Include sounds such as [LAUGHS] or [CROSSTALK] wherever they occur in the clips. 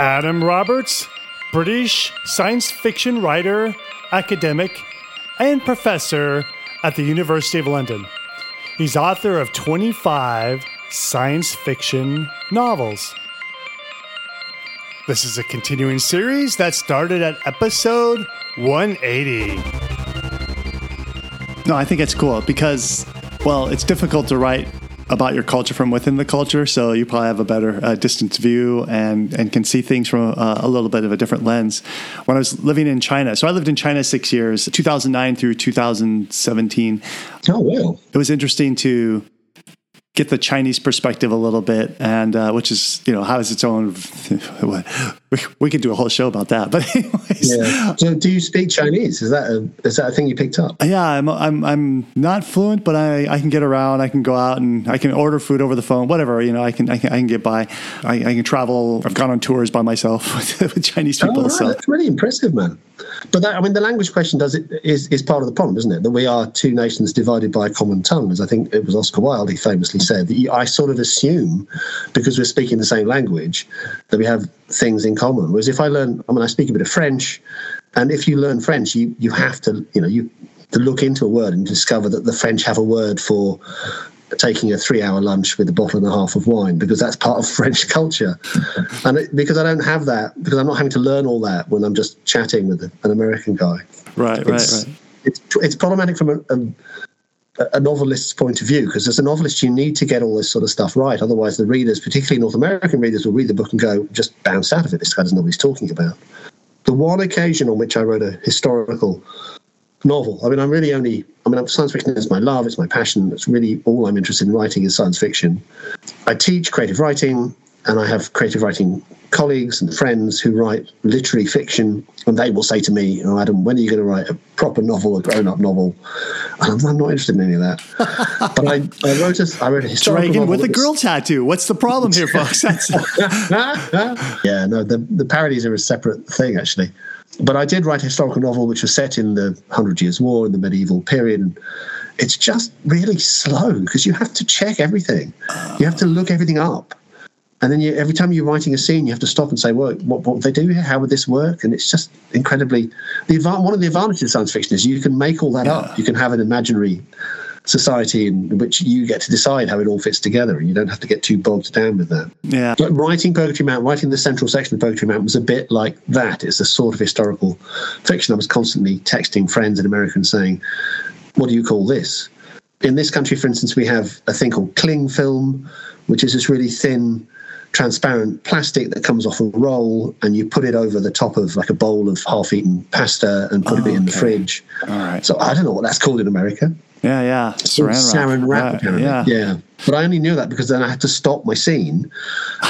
Adam Roberts, British science fiction writer, academic, and professor at the University of London. He's author of 25 science fiction novels. This is a continuing series that started at episode 180. No, I think it's cool because, well, it's difficult to write about your culture from within the culture, so you probably have a better uh, distance view and and can see things from a, a, little bit of a different lens. When I was living in China, so I lived in China six years, 2009 through 2017. Oh, wow! It was interesting to get the Chinese perspective a little bit, and uh, which is you know has its own. [LAUGHS] we, we could do a whole show about that, but [LAUGHS] anyways. Yeah. So, do you speak Chinese? Is that a is that a thing you picked up? Yeah, I'm I'm I'm not fluent, but I, I can get around. I can go out and I can order food over the phone. Whatever you know, I can I can, I can get by. I, I can travel. I've gone on tours by myself [LAUGHS] with, with Chinese people. Oh, right. So that's really impressive, man. But that, I mean, the language question does it is is part of the problem, isn't it? That we are two nations divided by a common tongue, as I think it was Oscar Wilde he famously said. That I sort of assume because we're speaking the same language that we have things in common. Whereas if I learn, I mean, I speak a bit of French, and if you learn French, you you have to, you know, you to look into a word and discover that the French have a word for taking a three hour lunch with a bottle and a half of wine because that's part of [LAUGHS] French culture. And it, because I don't have that, because I'm not having to learn all that when I'm just chatting with an American guy. Right, right, right. It's, it's problematic from a, a, a novelist's point of view because as a novelist, you need to get all this sort of stuff right. Otherwise, the readers, particularly North American readers, will read the book and go, just bounce out of it. This guy doesn't know what he's talking about. The one occasion on which I wrote a historical novel. I mean, I'm really only, I mean, science fiction is my love, it's my passion. It's really all I'm interested in writing is science fiction. I teach creative writing, and I have creative writing colleagues and friends who write literary fiction, and they will say to me, "Oh, Adam, when are you going to write a proper novel, a grown-up novel?" And I'm, not interested in any of that. [LAUGHS] but I, I wrote a, I wrote a historical Dragon with a girl tattoo. What's the problem here, folks? [LAUGHS] [LAUGHS] yeah, no, the the parodies are a separate thing, actually. But I did write a historical novel which was set in the Hundred Years' War in the medieval period. And it's just really slow because you have to check everything. You have to look everything up. And then you, every time you're writing a scene, you have to stop and say, well, what, what would they do here? How would this work? And it's just incredibly. The, one of the advantages of science fiction is you can make all that yeah. up. You can have an imaginary society in which you get to decide how it all fits together and you don't have to get too bogged down with that. Yeah. But writing Purgatory Mount, writing the central section of Purgatory Mount was a bit like that. It's a sort of historical fiction. I was constantly texting friends in America and saying, what do you call this? In this country, for instance, we have a thing called cling film, which is this really thin transparent plastic that comes off a roll and you put it over the top of like a bowl of half-eaten pasta and put oh, it in okay. the fridge. All right. So I don't know what that's called in America. Yeah, yeah. Saran wrap, wrap apparently. Yeah. yeah. But I only knew that because then I had to stop my scene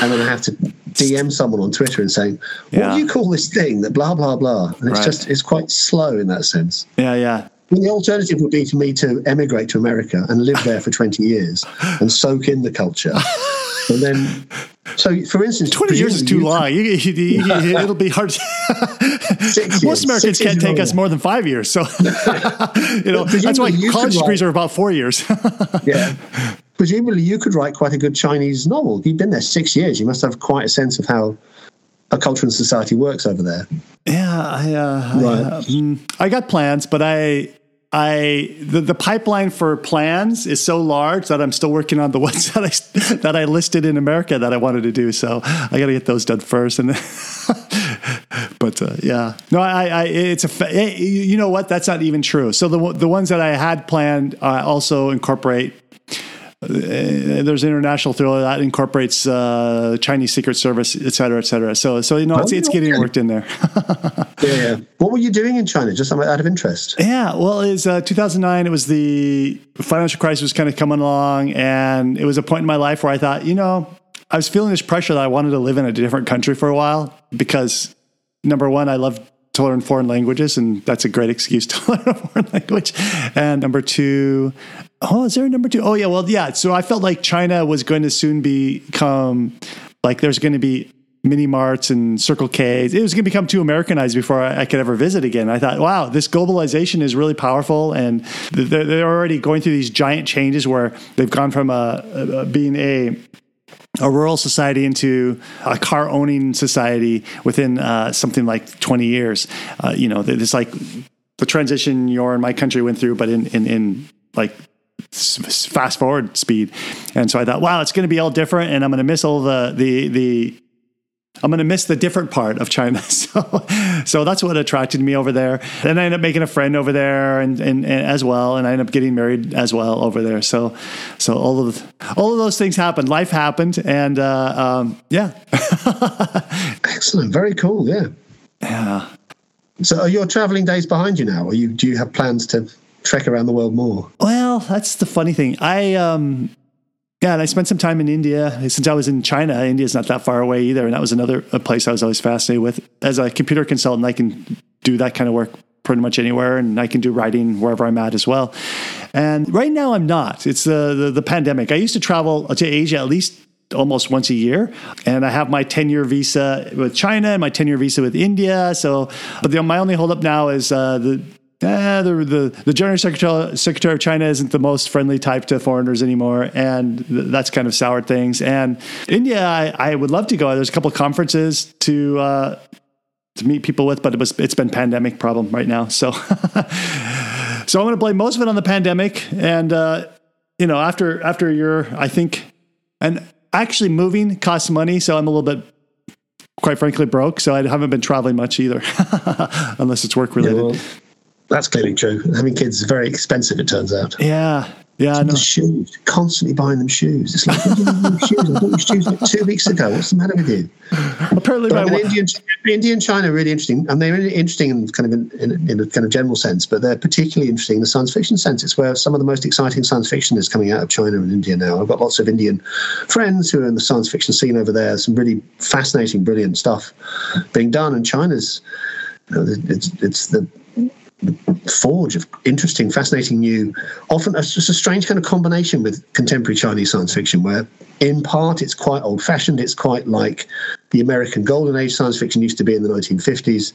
and then I have to DM someone on Twitter and say, What yeah. do you call this thing that blah blah blah? And it's right. just it's quite slow in that sense. Yeah, yeah. Mean, the alternative would be for me to emigrate to America and live there for 20 years and soak in the culture. [LAUGHS] and then so, for instance, twenty years is too long. You, you, you, [LAUGHS] it'll be hard. [LAUGHS] Most Americans can't take us more than five years. So, [LAUGHS] you know, that's why college degrees write, are about four years. yeah, presumably you could write quite a good Chinese novel. You've been there six years. You must have quite a sense of how a culture and society works over there. Yeah, I, uh, right. I, uh, mm, I got plans, but I I the, the pipeline for plans is so large that I'm still working on the [LAUGHS] ones that I that I listed in America that I wanted to do. So I got to get those done first, and [LAUGHS] but uh, yeah, no, I, I it's a you know what that's not even true. So the the ones that I had planned uh, also incorporate uh, there's international thriller that incorporates uh, Chinese Secret Service, et cetera, et cetera. So, so you know, it's, it's getting worked in there. [LAUGHS] yeah. What were you doing in China? Just out of interest. Yeah. Well, it's uh, 2009. It was the financial crisis was kind of coming along, and it was a point in my life where I thought, you know, I was feeling this pressure that I wanted to live in a different country for a while because number one, I love to learn foreign languages, and that's a great excuse [LAUGHS] to learn a foreign language. And number two, oh, is there a number two? Oh, yeah, well, yeah. So I felt like China was going to soon become like there's going to be mini marts and Circle K's. It was going to become too Americanized before I, I, could ever visit again. I thought, wow, this globalization is really powerful, and they're, they're already going through these giant changes where they've gone from a, a being a a rural society into a car owning society within uh, something like 20 years. Uh, you know, it's like the transition your and my country went through, but in, in, in like fast forward speed. And so I thought, wow, it's going to be all different. And I'm going to miss all the, the, the, I'm going to miss the different part of China. [LAUGHS] So, so that's what attracted me over there. Then I ended up making a friend over there and, and, and, as well. And I ended up getting married as well over there. So, so all of, all of those things happened. Life happened. And, uh, um, yeah. [LAUGHS] Excellent. Very cool. Yeah. Yeah. So are your traveling days behind you now? Or you, do you have plans to trek around the world more? Well, that's the funny thing. I, um, yeah, and I spent some time in India. Since I was in China, India's not that far away either, and that was another place I was always fascinated with. As a computer consultant, I can do that kind of work pretty much anywhere, and I can do writing wherever I'm at as well. And right now, I'm not. It's the the, the pandemic. I used to travel to Asia at least almost once a year. And I have my 10 year visa with China and my 10 year visa with India. So, but the, my only holdup now is uh, the eh, the, the, the General Secretary, Secretary of China isn't the most friendly type to foreigners anymore, and th- that's kind of soured things. And India, I, I would love to go. There's a couple conferences to uh, to meet people with, but it was it's been pandemic problem right now. So [LAUGHS] so I'm going to blame most of it on the pandemic. And uh, you know, after after you're, I think, and actually moving costs money, so I'm a little bit quite frankly broke so i haven't been traveling much either [LAUGHS] unless it's work related yeah, well, that's clearly true. Having kids is very expensive, it turns out. Yeah. Yeah, the shoes, constantly buying them shoes. It's like, what do you [LAUGHS] shoes? I bought you shoes like two weeks ago. What's the matter with you? Apparently, but, India, India and China are really interesting, and they're really interesting in kind of in, in, in, a kind of general sense. But they're particularly interesting in the science fiction sense. It's where some of the most exciting science fiction is coming out of China and India now. I've got lots of Indian friends who are in the science fiction scene over there. Some really fascinating, brilliant stuff being done, and China's. You know, it's it's the forge of interesting, fascinating new, often it's just a strange kind of combination with contemporary Chinese science fiction, where in part it's quite old fashioned, it's quite like the American golden age science fiction used to be in the 1950s,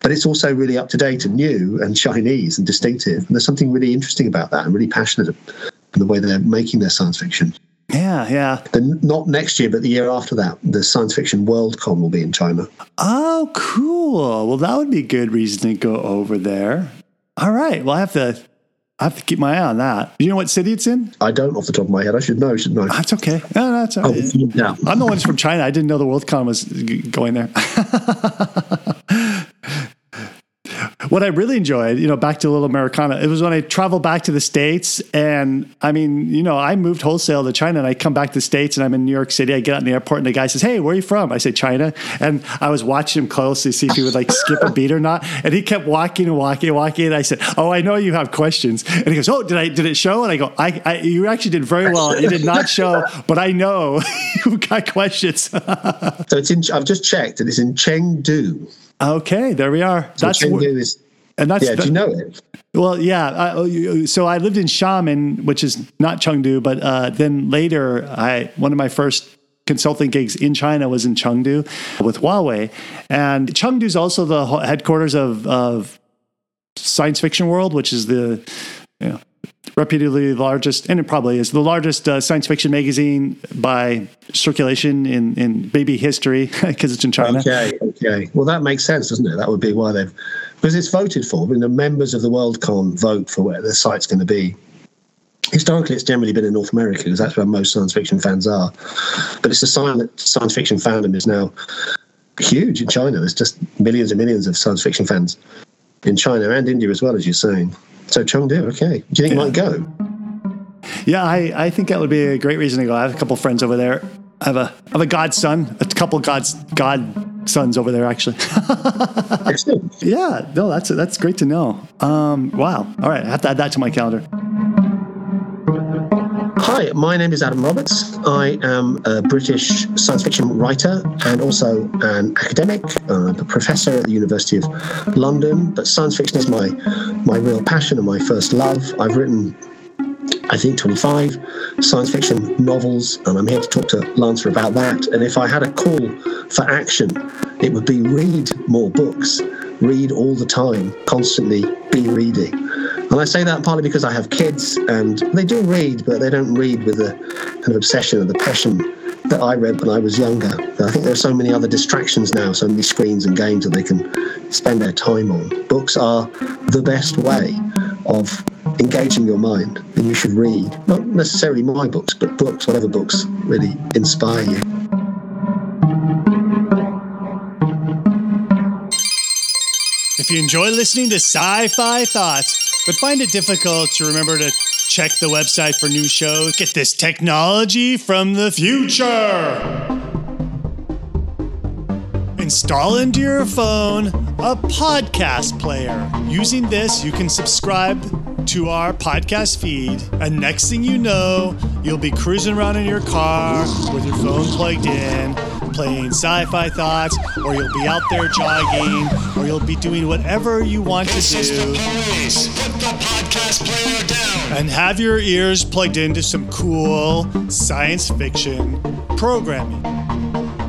but it's also really up to date and new and Chinese and distinctive. And there's something really interesting about that and really passionate in the way they're making their science fiction. Yeah, yeah. And not next year, but the year after that, the science fiction Worldcon will be in China. Oh, cool. Well, that would be a good reason to go over there. All right. Well, I have to. I have to keep my eye on that. Do you know what city it's in? I don't off the top of my head. I should know. Shouldn't I? That's okay. No, that's all oh, right. Oh, yeah. I'm the one from China. I didn't know the Worldcon was going there. [LAUGHS] what I really enjoyed, you know, back to a little Americana, it was when I traveled back to the States. And I mean, you know, I moved wholesale to China and I come back to the States and I'm in New York City. I get out in the airport and the guy says, Hey, where are you from? I say, China. And I was watching him closely to see if he would like skip a beat or not. And he kept walking and walking and walking. And I said, Oh, I know you have questions. And he goes, Oh, did I, did it show? And I go, I, I you actually did very well. It did not show, but I know [LAUGHS] you got questions. so it's in, I've just checked and it's in Chengdu. Okay, there we are. So that's Chengdu is and that's yeah. The, do you know it? Well, yeah. I, oh, so I lived in Xiamen, which is not Chengdu, but uh, then later, I one of my first consulting gigs in China was in Chengdu with Huawei, and Chengdu is also the headquarters of, of Science Fiction World, which is the you know, reputedly largest, and it probably is the largest uh, science fiction magazine by circulation in, in baby history [LAUGHS] because it's in China. Okay, okay. Well, that makes sense, doesn't it? That would be why they've because it's voted for. I mean, the members of the Worldcon vote for where the site's going to be. Historically, it's generally been in North America because that's where most science fiction fans are. But it's a sign that science fiction fandom is now huge in China. There's just millions and millions of science fiction fans in China and India as well, as you're saying. So Chengdu, okay. Do you think yeah. you might go? Yeah, I, I think that would be a great reason to go. I have a couple friends over there. I have a I have a godson, a couple gods godsons over there [LAUGHS] actually. yeah, no, that's that's great to know. Um, wow. All right, I have to add that to my calendar. Hi, my name is Adam Roberts. I am a British science fiction writer and also an academic, uh, a professor at the University of London. But science fiction is my my real passion and my first love. I've written I think 25 science fiction novels, and I'm here to talk to Lancer about that. And if I had a call for action, it would be read more books, read all the time, constantly be reading. And I say that partly because I have kids and they do read, but they don't read with the kind of obsession or the passion that I read when I was younger. I think there are so many other distractions now, so many screens and games that they can spend their time on. Books are the best way of engaging your mind, and you should read. Not necessarily my books, but books, whatever books really inspire you. If you enjoy listening to Sci Fi Thoughts, but find it difficult to remember to check the website for new shows, get this technology from the future. Install into your phone a podcast player. Using this, you can subscribe to our podcast feed, and next thing you know, you'll be cruising around in your car with your phone plugged in, playing sci fi thoughts, or you'll be out there jogging, or you'll be doing whatever you want This to is the police. Put the podcast player down. and have your ears plugged into some cool science fiction programming.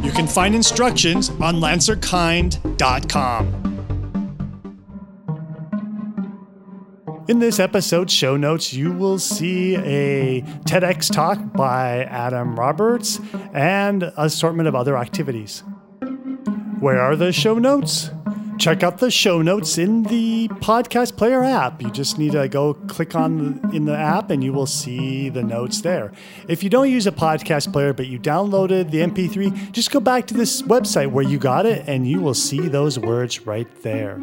You can find instructions on lancerkind.com. In this episode's show notes, you will see a TEDx talk by Adam Roberts and assortment of other activities. Where are the show notes? Check out the show notes in the podcast player app. You just need to go click on in the app and you will see the notes there. If you don't use a podcast player but you downloaded the MP3, just go back to this website where you got it and you will see those words right there.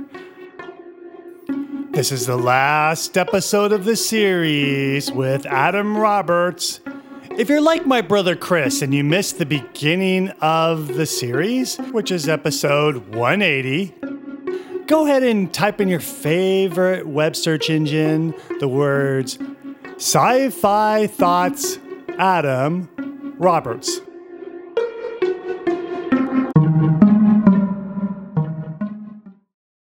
This is the last episode of the series with Adam Roberts. If you're like my brother Chris and you missed the beginning of the series, which is episode 180, go ahead and type in your favorite web search engine the words sci fi thoughts Adam Roberts.